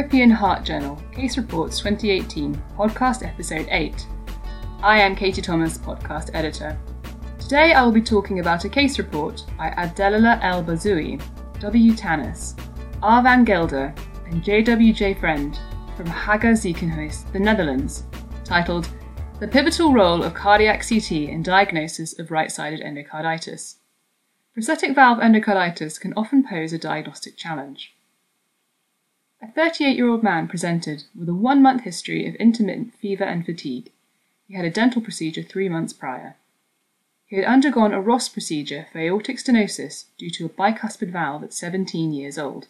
European Heart Journal, Case Reports 2018, Podcast Episode 8. I am Katie Thomas, podcast editor. Today I will be talking about a case report by Abdelilah El Bazoui, W. Tanis, R. van Gelder, and JWJ Vriend from Haga Ziekenhuis, the Netherlands, titled The Pivotal Role of Cardiac CT in Diagnosis of Right Sided Endocarditis. Prosthetic valve endocarditis can often pose a diagnostic challenge. A 38 year old man presented with a one month history of intermittent fever and fatigue. He had a dental procedure three months prior. He had undergone a Ross procedure for aortic stenosis due to a bicuspid valve at 17 years old.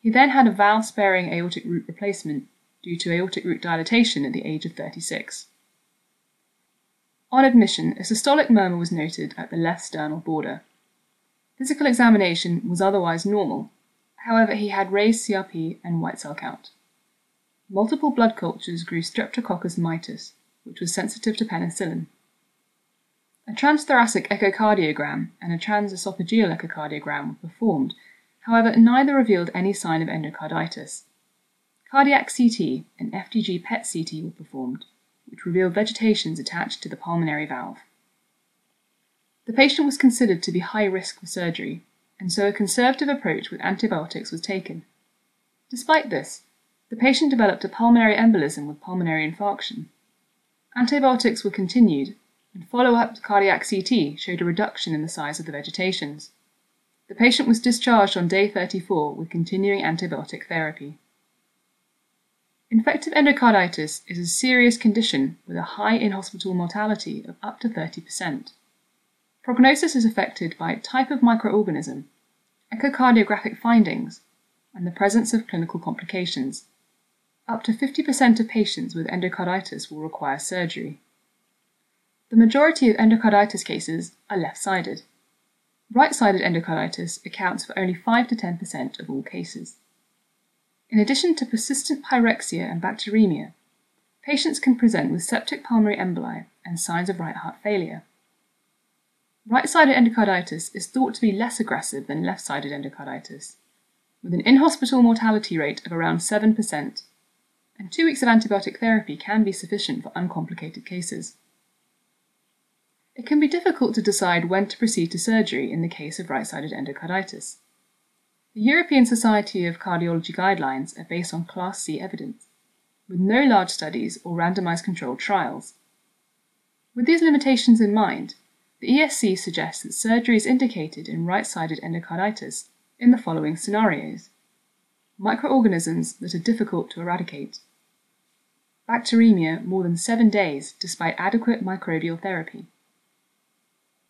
He then had a valve sparing aortic root replacement due to aortic root dilatation at the age of 36. On admission, a systolic murmur was noted at the left sternal border. Physical examination was otherwise normal, However, he had raised CRP and white cell count. Multiple blood cultures grew Streptococcus mitis, which was sensitive to penicillin. A transthoracic echocardiogram and a transesophageal echocardiogram were performed, however, neither revealed any sign of endocarditis. Cardiac CT and FDG PET CT were performed, which revealed vegetations attached to the pulmonary valve. The patient was considered to be high risk for surgery and so a conservative approach with antibiotics was taken. Despite this, the patient developed a pulmonary embolism with pulmonary infarction. Antibiotics were continued, and follow up cardiac CT showed a reduction in the size of the vegetations. The patient was discharged on day 34 with continuing antibiotic therapy. Infective endocarditis is a serious condition with a high in hospital mortality of up to 30%. Prognosis is affected by type of microorganism, echocardiographic findings, and the presence of clinical complications. Up to 50% of patients with endocarditis will require surgery. The majority of endocarditis cases are left sided. Right sided endocarditis accounts for only 5 to 10% of all cases. In addition to persistent pyrexia and bacteremia, patients can present with septic pulmonary emboli and signs of right heart failure. Right-sided endocarditis is thought to be less aggressive than left-sided endocarditis, with an in-hospital mortality rate of around 7%, and two weeks of antibiotic therapy can be sufficient for uncomplicated cases. It can be difficult to decide when to proceed to surgery in the case of right-sided endocarditis. The European Society of Cardiology guidelines are based on Class C evidence, with no large studies or randomized controlled trials. With these limitations in mind, the ESC suggests that surgery is indicated in right-sided endocarditis in the following scenarios. Microorganisms that are difficult to eradicate. Bacteremia more than seven days despite adequate microbial therapy.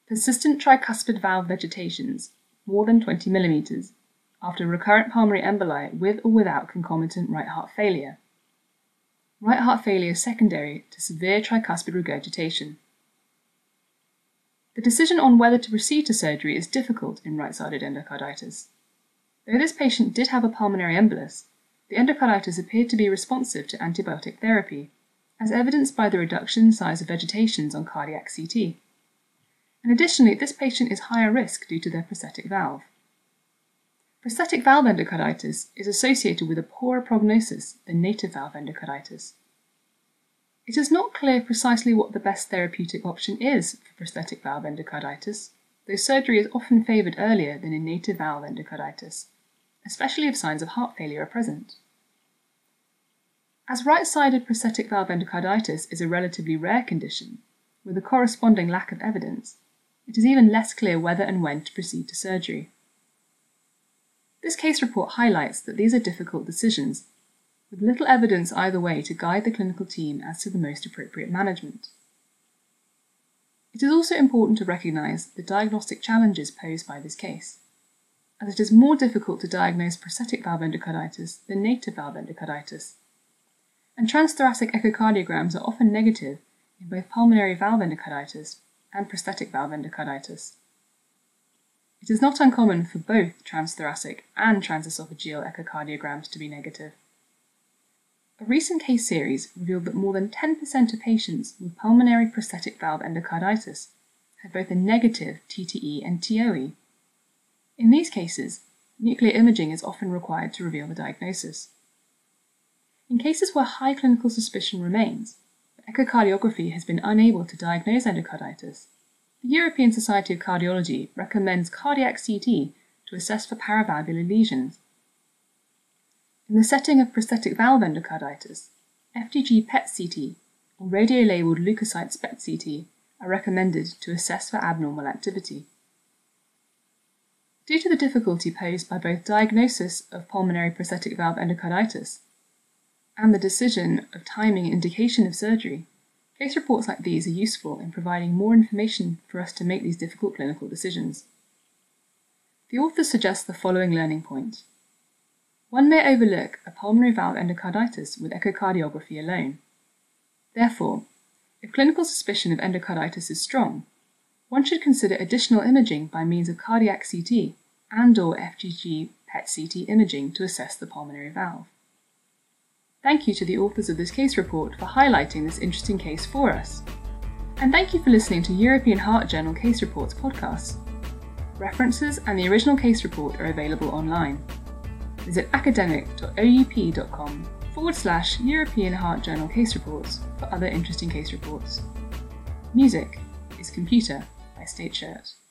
Persistent tricuspid valve vegetations more than 20 mm after recurrent pulmonary emboli with or without concomitant right heart failure. Right heart failure secondary to severe tricuspid regurgitation. The decision on whether to proceed to surgery is difficult in right-sided endocarditis. Though this patient did have a pulmonary embolus, the endocarditis appeared to be responsive to antibiotic therapy, as evidenced by the reduction in size of vegetations on cardiac CT. And additionally, this patient is higher risk due to their prosthetic valve. Prosthetic valve endocarditis is associated with a poorer prognosis than native valve endocarditis. It is not clear precisely what the best therapeutic option is for prosthetic valve endocarditis, though surgery is often favoured earlier than in native valve endocarditis, especially if signs of heart failure are present. As right-sided prosthetic valve endocarditis is a relatively rare condition, with a corresponding lack of evidence, it is even less clear whether and when to proceed to surgery. This case report highlights that these are difficult decisions with little evidence either way to guide the clinical team as to the most appropriate management. It is also important to recognise the diagnostic challenges posed by this case, as it is more difficult to diagnose prosthetic valve endocarditis than native valve endocarditis, and transthoracic echocardiograms are often negative in both pulmonary valve endocarditis and prosthetic valve endocarditis. It is not uncommon for both transthoracic and transesophageal echocardiograms to be negative. A recent case series revealed that more than 10% of patients with pulmonary prosthetic valve endocarditis had both a negative TTE and TOE. In these cases, nuclear imaging is often required to reveal the diagnosis. In cases where high clinical suspicion remains, but echocardiography has been unable to diagnose endocarditis, the European Society of Cardiology recommends cardiac CT to assess for paravalvular lesions. In the setting of prosthetic valve endocarditis, FDG PET CT or radiolabeled leukocyte SPECT CT are recommended to assess for abnormal activity. Due to the difficulty posed by both diagnosis of pulmonary prosthetic valve endocarditis and the decision of timing and indication of surgery, case reports like these are useful in providing more information for us to make these difficult clinical decisions. The authors suggest the following learning point. One may overlook a pulmonary valve endocarditis with echocardiography alone. Therefore, if clinical suspicion of endocarditis is strong, one should consider additional imaging by means of cardiac CT and or FDG PET CT imaging to assess the pulmonary valve. Thank you to the authors of this case report for highlighting this interesting case for us. And thank you for listening to European Heart Journal Case Reports podcast. References and the original case report are available online. Visit academic.oup.com forward slash European Heart Journal Case Reports for other interesting case reports. Music is Computer by State Shirt.